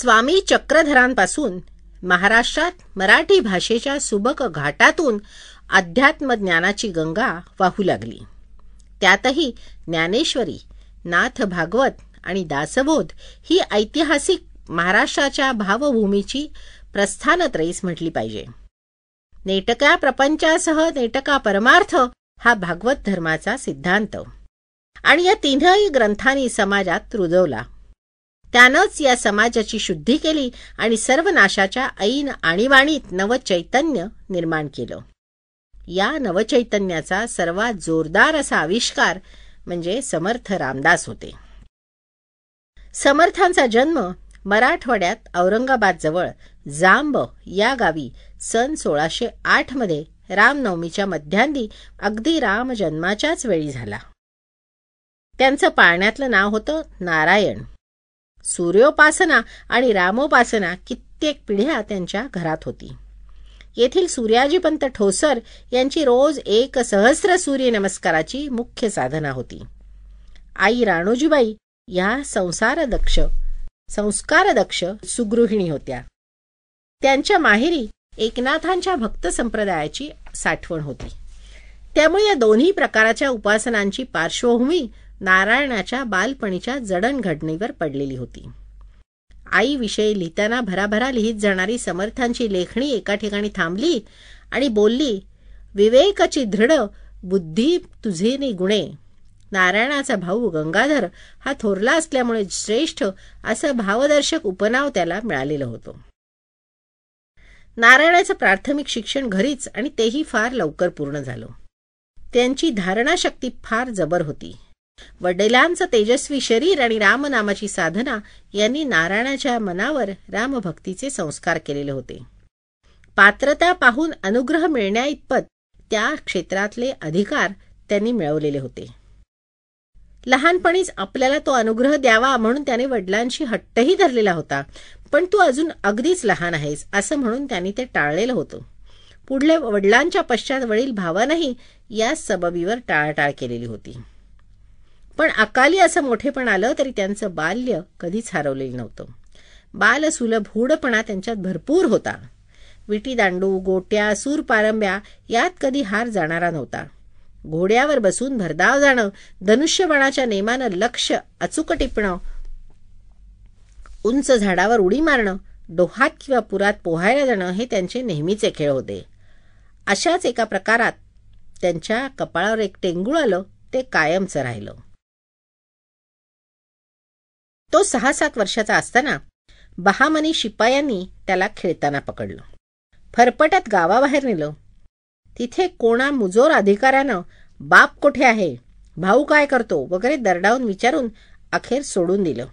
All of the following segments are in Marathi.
स्वामी चक्रधरांपासून महाराष्ट्रात मराठी भाषेच्या सुबक घाटातून अध्यात्म ज्ञानाची गंगा वाहू लागली. त्यातही ज्ञानेश्वरी नाथ भागवत आणि दासबोध ही ऐतिहासिक महाराष्ट्राच्या भावभूमीची प्रस्थानत्रयीस म्हटली पाहिजे. नेटका प्रपंचासह नेटका परमार्थ हा भागवत धर्माचा सिद्धांत. आणि या तीनही ग्रंथांनी समाजात रुजवला. त्यानंच या समाजाची शुद्धी केली आणि सर्व नाशाच्या ऐन आणीबाणीत नवचैतन्य निर्माण केलं. या नवचैतन्याचा सर्वात जोरदार असा आविष्कार म्हणजे समर्थ रामदास होते. समर्थांचा जन्म मराठवाड्यात औरंगाबाद जवळ जांब या गावी सन सोळाशे आठमध्ये रामनवमीच्या मध्यांदी अगदी राम जन्माच्याच वेळी झाला. त्यांचं पाळण्यातलं नाव होतं नारायण. सूर्योपासना आणि रामोपासना कित्येक पिढ्या त्यांच्या घरात होती. येथील सूर्याजीपंत ठोसर यांची रोज एक सहस्र सूर्य नमस्काराची मुख्य साधना होती. आई राणोजीबाई या संसारदक्ष संस्कारदक्ष सुगृहिणी होत्या. त्यांच्या माहेरी एकनाथांच्या भक्त संप्रदायाची साठवण होती. त्यामुळे या दोन्ही प्रकाराच्या उपासनांची पार्श्वभूमी नारायणाच्या बालपणीच्या जडणघडणीवर पडलेली होती. आईविषयी लिहिताना भराभरा लिहित जाणारी समर्थांची लेखणी एका ठिकाणी थांबली आणि बोलली विवेकाची दृढ बुद्धी तुझे गुणे नारायणाचा भाऊ गंगाधर हा थोरला असल्यामुळे श्रेष्ठ असं भावदर्शक उपनाव त्याला मिळालेलं होतं. नारायणाचं प्राथमिक शिक्षण घरीच आणि तेही फार लवकर पूर्ण झालं. त्यांची धारणाशक्ती फार जबर होती. वडिलांचं तेजस्वी शरीर आणि रामनामाची साधना यांनी नारायणाच्या मनावर रामभक्तीचे संस्कार केलेले होते. पात्रता पाहून अनुग्रह मिळण्याइतपत त्या क्षेत्रातले अधिकार त्यांनी मिळवलेले होते. लहानपणीच आपल्याला तो अनुग्रह द्यावा म्हणून त्याने वडिलांशी हट्टही धरलेला होता पण तू अजून अगदीच लहान आहेस असं म्हणून त्यांनी ते टाळलेलं होतं. पुढले वडिलांच्या पश्चात वडील भावानंही या सबबीवर टाळाटाळ केलेली होती. पण अकाली असं मोठेपण आलं तरी त्यांचं बाल्य कधीच हरवलेलं नव्हतं. बालसुलभ हुडपणा त्यांच्यात भरपूर होता. विटी दांडू गोट्या सूर पारंब्या यात कधी हार जाणारा नव्हता. घोड्यावर बसून भरधाव जाणं धनुष्यबाणाच्या नेमानं लक्ष अचूक टिपणं उंच झाडावर उडी मारणं डोहात किंवा पुरात पोहायला जाणं हे त्यांचे नेहमीचे खेळ होते. अशाच एका प्रकारात त्यांच्या कपाळावर एक टेंगूळ आलं ते कायमचं राहिलं. तो सहा सात वर्षाचा असताना बहामनी शिपायांनी त्याला खेळताना पकडलं. फरपट्यात गावाबाहेर नेलं. तिथे कोणा मुजोर अधिकाऱ्यानं बाप कुठे आहे भाऊ काय करतो वगैरे दरडावून विचारून अखेर सोडून दिलं.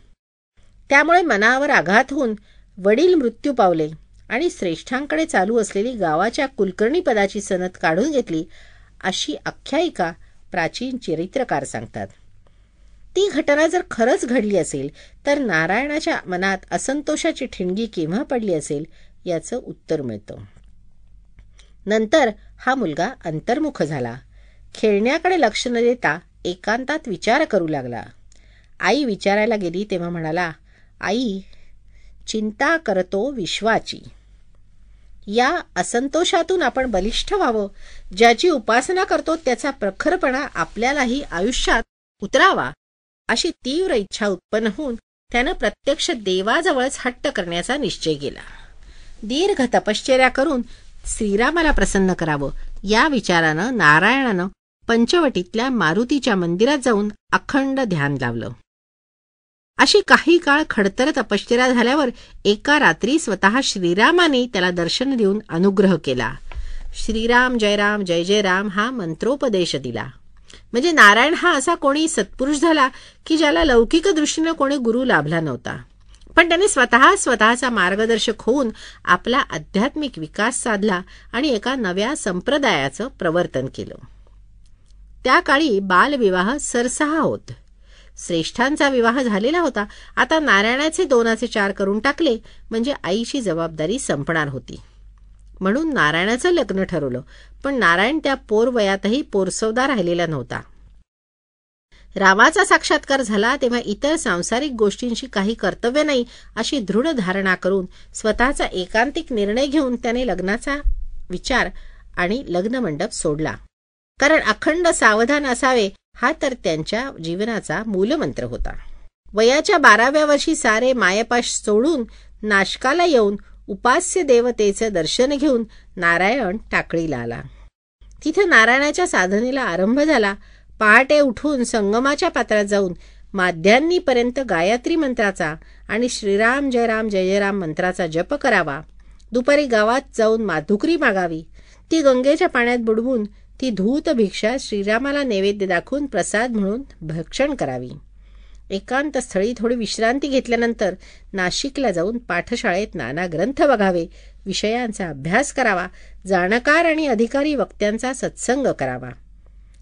त्यामुळे मनावर आघात होऊन वडील मृत्यू पावले आणि श्रेष्ठांकडे चालू असलेली गावाच्या कुलकर्णी पदाची सनद काढून घेतली अशी आख्यायिका प्राचीन चरित्रकार सांगतात. ती घटना जर खरंच घडली असेल तर नारायणाच्या मनात असंतोषाची ठिणगी केव्हा पडली असेल याचं उत्तर मिळतं. नंतर हा मुलगा अंतर्मुख झाला. खेळण्याकडे लक्ष न देता एकांतात विचार करू लागला. आई विचारायला गेली तेव्हा म्हणाला आई चिंता करतो विश्वाची. या असंतोषातून आपण बलिष्ठ व्हावं. ज्याची उपासना करतो त्याचा प्रखरपणा आपल्यालाही आयुष्यात उतरावा. अशी तीव्र इच्छा उत्पन्न होऊन त्यानं प्रत्यक्ष देवाजवळच हट्ट करण्याचा निश्चय केला. दीर्घ तपश्चर्या करून श्रीरामाला प्रसन्न करावं या विचारानं नारायणानं पंचवटीतल्या मारुतीच्या मंदिरात जाऊन अखंड ध्यान लावलं. अशी काही काळ खडतर तपश्चर्या झाल्यावर एका रात्री स्वतः श्रीरामाने त्याला दर्शन देऊन अनुग्रह केला. श्रीराम जयराम जय जय राम हा मंत्रोपदेश दिला. म्हणजे नारायण हा असा कोणी सत्पुरुष झाला की ज्याला लौकिक दृष्टीनं कोणी गुरु लाभला नव्हता. पण त्याने स्वतः स्वतःचा मार्गदर्शक होऊन आपला आध्यात्मिक विकास साधला आणि एका नव्या संप्रदायाचं प्रवर्तन केलं. त्या काळी बालविवाह सरसहा होत. श्रेष्ठांचा विवाह झालेला होता. आता नारायणाचे दोनाचे चार करून टाकले. म्हणजे आईची जबाबदारी संपणार होती. म्हणून नारायणाचं लग्न ठरवलं. पण नारायण त्या पोर वयातही पोरसवदा राहिलेला नव्हता. रामाचा साक्षात्कार झाला तेव्हा इतर सांसारिक गोष्टींशी काही कर्तव्य नाही अशी दृढ धारणा करून स्वतःचा एकांतिक निर्णय घेऊन त्याने लग्नाचा विचार आणि लग्न मंडप सोडला. कारण अखंड सावधान असावे हा तर त्यांच्या जीवनाचा मूलमंत्र होता. वयाच्या बाराव्या वर्षी सारे मायापाश सोडून नाशकाला येऊन उपास्य देवतेचं दर्शन घेऊन नारायण टाकळीला आला. तिथे नारायणाच्या साधनेला आरंभ झाला. पहाटे उठून संगमाच्या पात्रात जाऊन माध्यान्नीपर्यंत गायत्री मंत्राचा आणि श्रीराम जयराम जय जयराम मंत्राचा जप करावा. दुपारी गावात जाऊन माधुकरी मागावी. ती गंगेच्या पाण्यात बुडवून ती धूत भिक्षा श्रीरामाला नैवेद्य दाखवून प्रसाद म्हणून भक्षण करावी. एकांत स्थळी थोडी विश्रांती घेतल्यानंतर नाशिकला जाऊन पाठशाळेत नाना ग्रंथ बघावे विषयांचा अभ्यास करावा जाणकार आणि अधिकारी वक्त्यांचा सत्संग करावा.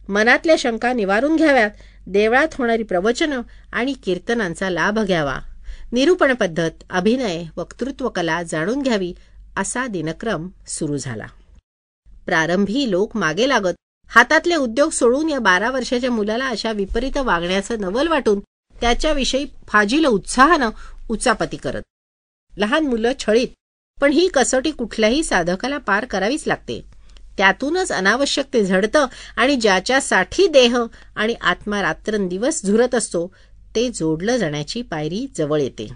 मनातल्या शंका निवारून घ्याव्यात देवळात होणारी प्रवचनं आणि कीर्तनांचा लाभ घ्यावा. निरूपण पद्धत अभिनय वक्तृत्व कला जाणून घ्यावी असा दिनक्रम सुरू झाला. प्रारंभी लोक मागे लागत हातातले उद्योग सोडून या बारा वर्षाच्या मुलाला अशा विपरीत वागण्याचं नवल वाटून त्याच्याविषयी फाजील उत्साहानं उचापती करत. लहान मुलं छळीत पण ही कसोटी कुठल्याही साधकाला पार करावीच लागते. त्यातूनच अनावश्यक ते झडतं आणि ज्याच्यासाठी देह आणि आत्मा रात्रंदिवस झुरत असतो ते जोडलं जाण्याची पायरी जवळ येते.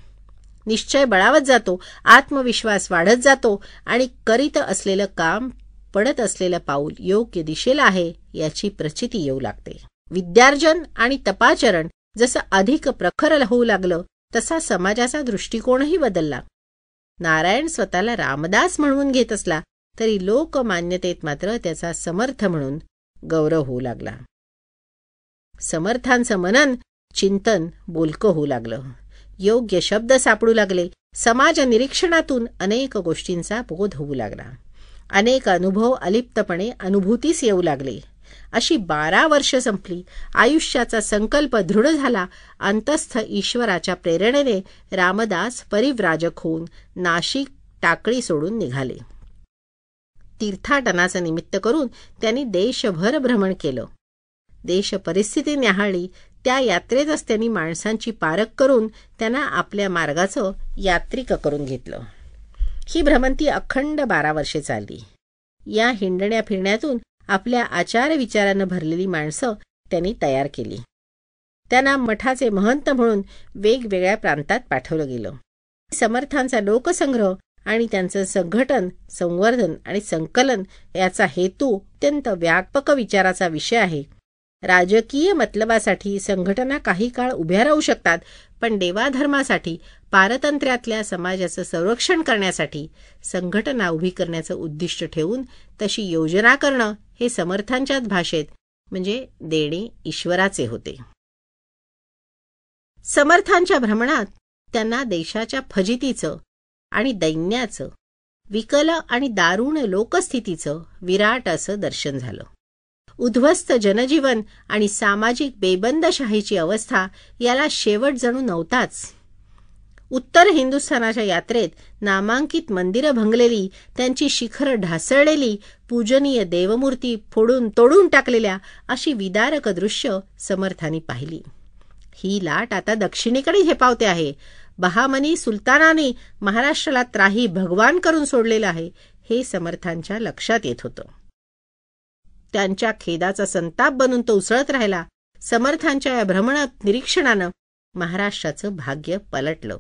निश्चय बळावत जातो आत्मविश्वास वाढत जातो आणि करीत असलेलं काम पडत असलेलं पाऊल योग्य दिशेला आहे याची प्रचिती येऊ लागते. विद्यार्जन आणि तपाचरण जसं अधिक प्रखर होऊ लागलं तसा समाजाचा दृष्टिकोनही बदलला. नारायण स्वतःला रामदास म्हणून घेत असला तरी लोकमान्यतेत मात्र त्याचा समर्थ म्हणून गौरव होऊ लागला. समर्थांचं मनन चिंतन बोलकं होऊ लागलं. योग्य शब्द सापडू लागले. समाज निरीक्षणातून अनेक गोष्टींचा बोध होऊ लागला. अनेक अनुभव अलिप्तपणे अनुभूतीस येऊ लागले. अशी बारा वर्ष संपली. आयुष्याचा संकल्प दृढ झाला. अंतस्थ ईश्वराच्या प्रेरणेने रामदास परिव्राजक होऊन नाशिक टाकळी सोडून निघाले. तीर्थाटनाचं निमित्त करून त्यांनी देशभर भ्रमण केलं. देश परिस्थिती न्याहाळली त्या यात्रेतच त्यांनी माणसांची पारख करून त्यांना आपल्या मार्गाचं यात्रिक करून घेतलं. ही भ्रमंती अखंड बारा वर्षे चालली. या हिंडण्या फिरण्यातून आपल्या आचार विचारानं भरलेली माणसं त्यांनी तयार केली. त्यांना मठाचे महंत म्हणून वेगवेगळ्या प्रांतात पाठवलं गेलं. समर्थांचा लोकसंग्रह आणि त्यांचं संघटन संवर्धन आणि संकलन याचा हेतू अत्यंत व्यापक विचाराचा विषय आहे. राजकीय मतलबासाठी संघटना काही काळ उभ्या राहू शकतात पण देवाधर्मासाठी पारतंत्र्यातल्या समाजाचं संरक्षण करण्यासाठी संघटना उभी करण्याचं उद्दिष्ट ठेवून तशी योजना करणं हे समर्थांच्याच भाषेत म्हणजे देणे ईश्वराचे होते. समर्थांच्या भ्रमणात त्यांना देशाच्या फजितीचं आणि दैन्याचं विकल आणि दारुण लोकस्थितीचं विराट असं दर्शन झालं. उद्ध्वस्त जनजीवन आणि सामाजिक बेबंदशाहीची अवस्था याला शेवट जणू नव्हताच उत्तर हिंदुस्थानाच्या यात्रेत नामांकित मंदिरं भंगलेली त्यांची शिखर ढासळलेली पूजनीय देवमूर्ती फोडून तोडून टाकलेल्या अशी विदारक दृश्य समर्थांनी पाहिली. ही लाट आता दक्षिणेकडे झेपावते आहे. बहामनी सुलतानाने महाराष्ट्राला त्राही भगवान करून सोडलेलं आहे हे समर्थांच्या लक्षात येत होतं. त्यांच्या खेदाचा संताप बनून तो उसळत राहिला. समर्थांच्या या भ्रमण निरीक्षणानं महाराष्ट्राचं भाग्य पलटलं.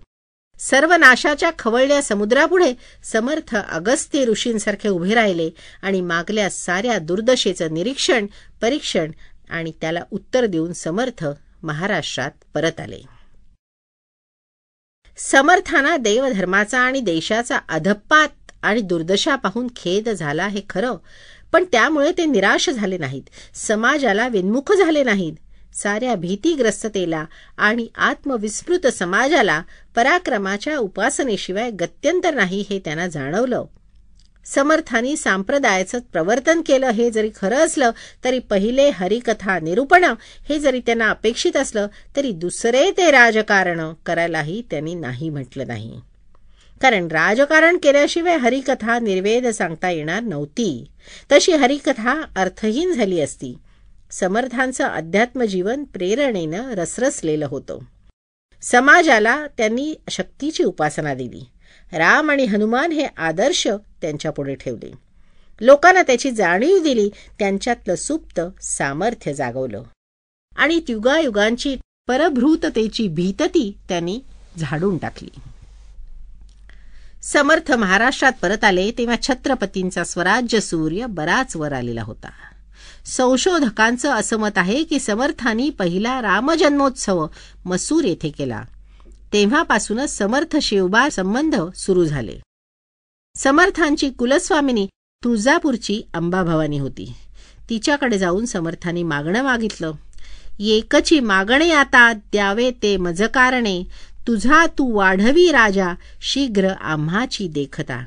सर्व नाशाच्या खवळल्या समुद्रापुढे समर्थ अगस्त्य ऋषींसारखे उभे राहिले आणि मागल्या साऱ्या दुर्दशेचं निरीक्षण परीक्षण आणि त्याला उत्तर देऊन समर्थ महाराष्ट्रात परत आले. समर्थांना देवधर्माचा आणि देशाचा अधपात आणि दुर्दशा पाहून खेद झाला हे खरं पण त्यामुळे ते निराश झाले नाहीत. समाजाला विन्मुख झाले नाहीत. साऱ्या भीतीग्रस्ततेला आणि आत्मविस्मृत समाजाला पराक्रमाच्या उपासनेशिवाय गत्यंतर नाही हे त्यांना जाणवलं. समर्थांनी सांप्रदायाचं प्रवर्तन केलं हे जरी खरं असलं तरी पहिले हरिकथा निरूपण हे जरी त्यांना अपेक्षित असलं तरी दुसरे ते राजकारण करायलाही त्यांनी नाही म्हटलं नाही. कारण राजकारण केल्याशिवाय हरिकथा निर्वेद सांगता येणार नव्हती. तशी हरिकथा अर्थहीन झाली असती. समर्थांचं अध्यात्म जीवन प्रेरणेनं रसरसलेलं होतं. समाजाला त्यांनी शक्तीची उपासना दिली. राम आणि हनुमान हे आदर्श त्यांच्यापुढे ठेवले. लोकांना त्याची जाणीव दिली त्यांच्यातलं सुप्त सामर्थ्य जागवलं. आणि युगायुगांची परभृततेची भीतती त्यांनी झाडून टाकली. समर्थ महाराष्ट्रात परत आले तेव्हा छत्रपतींचा स्वराज्य सूर्य बराच वर आलेला होता. संशोधकांचं असं मत आहे की समर्थांनी पहिला रामजन्मोत्सव मसूर येथे केला. तेव्हापासूनच समर्थ शिवबा संबंध सुरू झाले. समर्थांची कुलस्वामिनी तुळजापूरची अंबाभवानी होती. तिच्याकडे जाऊन समर्थांनी मागणं मागितलं. एकची मागणे आता द्यावे ते मजकारणे. तुझा तू वाढवी राजा. शीघ्र आम्हाची देखता.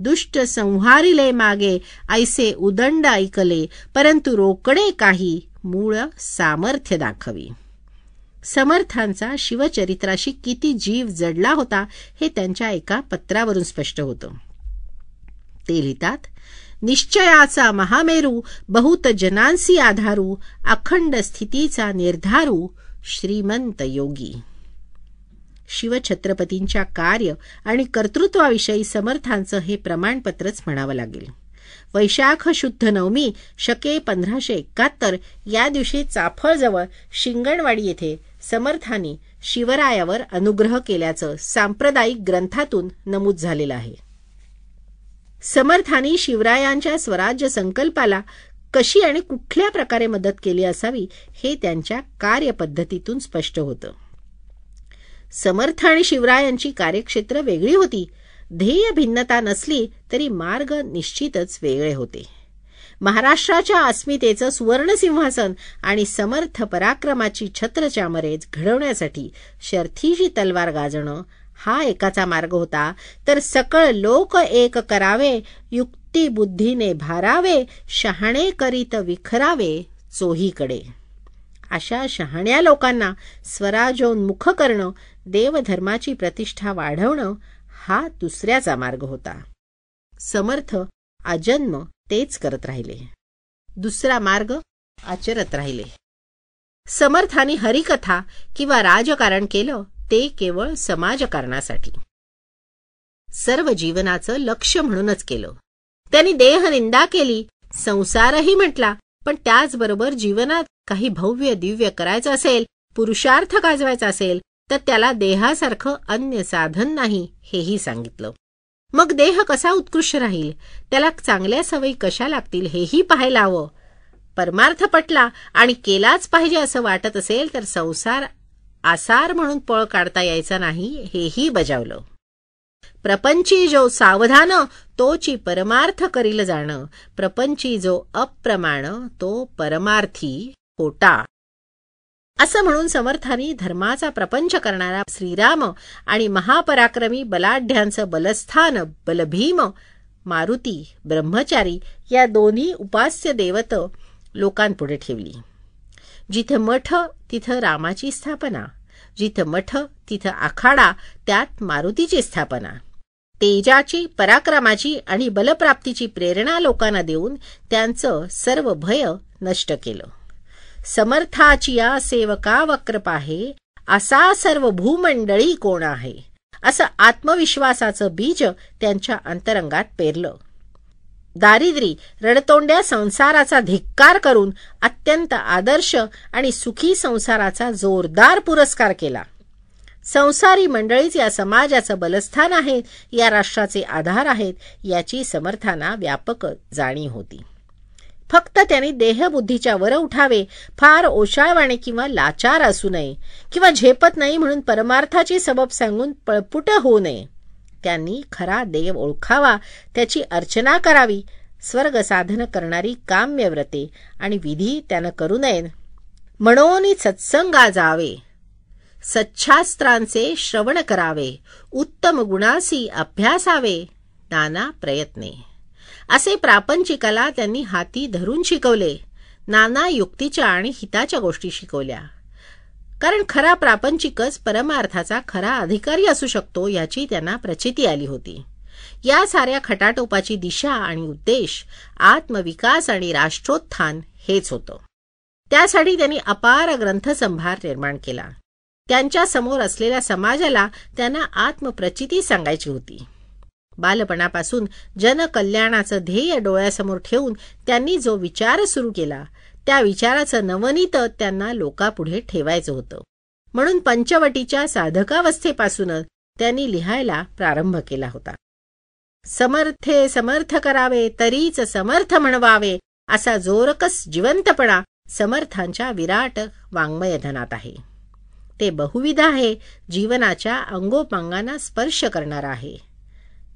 दुष्ट संहारिले मागे ऐसे उदंड ऐकले परंतु रोकडे काही मूळ सामर्थ्य दाखवी. समर्थांचा शिवचरित्राशी किती जीव जडला होता हे त्यांच्या एका पत्रावरून स्पष्ट होतं. ते लिहितात निश्चयाचा महामेरू बहुत जनांसी आधारू अखंड स्थितीचा निर्धारू श्रीमंत योगी. शिवछत्रपतींच्या कार्य आणि कर्तृत्वाविषयी समर्थांचं हे प्रमाणपत्रच म्हणावं लागेल. वैशाख शुद्ध नवमी शके पंधराशे एकाहत्तर या दिवशी चाफळजवळ शिंगणवाडी येथे समर्थांनी शिवरायावर अनुग्रह केल्याचं सांप्रदायिक ग्रंथातून नमूद झालेलं आहे. समर्थांनी शिवरायांच्या स्वराज्य संकल्पाला कशी आणि कुठल्या प्रकारे मदत केली असावी हे त्यांच्या कार्यपद्धतीतून स्पष्ट होतं. समर्थ आणि शिवरायांची कार्यक्षेत्र वेगळी होती. ध्येय भिन्नता नसली तरी मार्ग निश्चितच वेगळे होते. महाराष्ट्राच्या अस्मितेचं सुवर्णसिंहासन आणि समर्थ पराक्रमाची छत्रचामरेज घडवण्यासाठी शर्थीची तलवार गाजणं हा एकाचा मार्ग होता. तर सकळ लोक एक करावे युक्ती बुद्धीने भारावे शहाणे करीत विखरावे चोहीकडे. अशा शहाण्या लोकांना स्वराजोन्मुख करणं देवधर्माची प्रतिष्ठा वाढवणं हा दुसऱ्याचा मार्ग होता. समर्थ अजन्म तेच करत राहिले. दुसरा मार्ग आचरत राहिले. समर्थानी हरिकथा किंवा राजकारण केलं ते केवळ समाजकारणासाठी. सर्व जीवनाचं लक्ष म्हणूनच केलं. त्यांनी देहनिंदा केली संसारही म्हटला पण त्याचबरोबर जीवनात काही भव्य दिव्य करायचं असेल पुरुषार्थ गाजवायचा असेल तर त्याला देहासारखं अन्य साधन नाही हेही सांगितलं. मग देह कसा उत्कृष्ट राहील? त्याला चांगल्या सवयी कशा लागतील हेही पाहायला हवं. परमार्थ पटला आणि केलाच पाहिजे असं वाटत असेल तर संसार आसार म्हणून पळ काढता यायचा नाही हेही बजावलं. प्रपंची जो सावधान तोची परमार्थ करील जाणं. प्रपंची जो अप्रमाण तो परमार्थी खोटा असं म्हणून समर्थांनी धर्माचा प्रपंच करणारा श्रीराम आणि महापराक्रमी बलाढ्यांचं बलस्थान बलभीम मारुती ब्रह्मचारी या दोन्ही उपास्य देवत लोकांपुढे ठेवली. जिथं मठ तिथं रामाची स्थापना. जिथं मठ तिथं आखाडा त्यात मारुतीची स्थापना. तेजाची पराक्रमाची आणि बलप्राप्तीची प्रेरणा लोकांना देऊन त्यांचं सर्व भय नष्ट केलं. समर्थाचिया सेवका वक्र पाहे असा सर्व भूमंडळी कोण आहे? असं आत्मविश्वासाचं बीज त्यांच्या अंतरंगात पेरलं. दारिद्री रणतोंड्या संसाराचा धिक्कार करून अत्यंत आदर्श आणि सुखी संसाराचा जोरदार पुरस्कार केला. संसारी मंडळीच या समाजाचं बलस्थान आहेत या राष्ट्राचे आधार आहेत याची समर्थांना व्यापक जाणीव होती. फक्त त्यांनी देहबुद्धीच्या वर उठावे. फार ओशाळवाणे किंवा लाचार असू नये. किंवा झेपत नाही म्हणून परमार्थाची सबब सांगून पळपुट होऊ नये. त्यांनी खरा देव ओळखावा. त्याची अर्चना करावी. स्वर्ग साधन करणारी काम्यव्रते आणि विधी त्यानं करू नये म्हणून सत्संगा जावे. सच्छास्त्रांचे श्रवण करावे. उत्तम गुणासी अभ्यासावे. नाना प्रयत्ने. असे प्रापंचिकाला त्यांनी हाती धरून शिकवले. नाना युक्तीच्या आणि हिताच्या गोष्टी शिकवल्या. कारण खरा प्रापंचिकच परमार्थाचा खरा अधिकारी असू शकतो याची त्यांना प्रचिती आली होती. या साऱ्या खटाटोपाची दिशा आणि उद्देश आत्मविकास आणि राष्ट्रोत्थान हेच होतं. त्यासाठी त्यांनी अपार ग्रंथसंभार निर्माण केला. त्यांच्यासमोर असलेल्या समाजाला त्यांना आत्मप्रचिती सांगायची होती. बालपणापासून जनकल्याणाचं ध्येय डोळ्यासमोर ठेवून त्यांनी जो विचार सुरू केला त्या विचाराचं नवनीत त्यांना लोकापुढे ठेवायचं होतं. म्हणून पंचवटीच्या साधकावस्थेपासूनच त्यांनी लिहायला प्रारंभ केला होता. समर्थे समर्थ करावे तरीच समर्थ म्हणवावे असा जोरकस जिवंतपणा समर्थांच्या विराट वाङ्मयधनात आहे. ते बहुविध आहे जीवनाच्या अंगोपांगांना स्पर्श करणार आहे.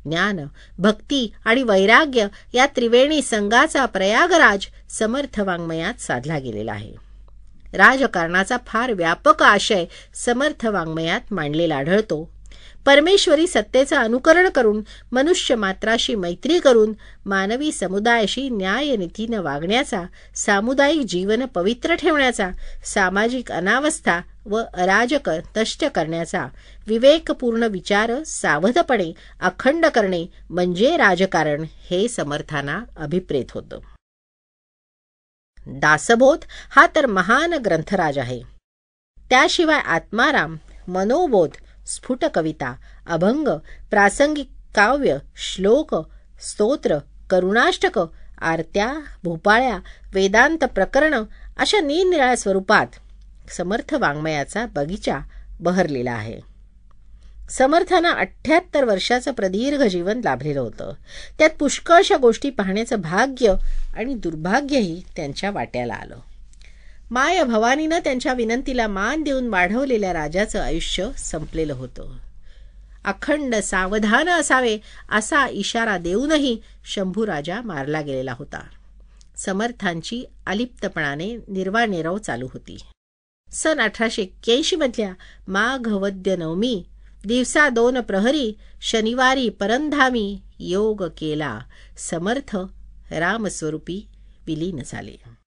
ज्ञान भक्ती आणि वैराग्य या त्रिवेणी संघाचा प्रयागराज समर्थ वाङ्मयात साधला गेलेला आहे. राजकारणाचा फार व्यापक आशय समर्थ वाङ्मयात मांडलेला आढळतो. परमेश्वरी सत्तेचं अनुकरण करून मनुष्य मात्राशी मैत्री करून मानवी समुदायाशी न्यायनीतीनं वागण्याचा सामुदायिक जीवन पवित्र ठेवण्याचा सामाजिक अनावस्था व अराजक नष्ट करण्याचा विवेकपूर्ण विचार सावधपणे अखंड करणे म्हणजे राजकारण हे समर्थांना अभिप्रेत होतं. दासबोध हा तर महान ग्रंथराज आहे. त्याशिवाय आत्माराम मनोबोध स्फुट कविता अभंग प्रासंगिक काव्य श्लोक स्तोत्र करुणाष्टक आरत्या भोपाळ्या वेदांत प्रकरण अशा निरनिराळ्या स्वरूपात समर्थ वाङ्मयाचा बगीचा बहरलेला आहे. समर्थांना अठ्ठ्याहत्तर वर्षाचं प्रदीर्घ जीवन लाभलेलं होतं. त्यात पुष्कळशा गोष्टी पाहण्याचं भाग्य आणि दुर्भाग्यही त्यांच्या वाट्याला आलं. माय भवानीनं त्यांच्या विनंतीला मान देऊन वाढवलेल्या राजाचं आयुष्य संपलेलं होतं. अखंड सावधान असावे असा इशारा देऊनही शंभू राजा मारला गेलेला होता. समर्थांची अलिप्तपणाने निर्वानिरव चालू होती. सन अठराशे एक्क्याऐंशी मधल्या माघ वद्य नवमी दिवसा दोन प्रहरी शनिवारी परंधामी योग केला. समर्थ रामस्वरूपी विलीन झाले.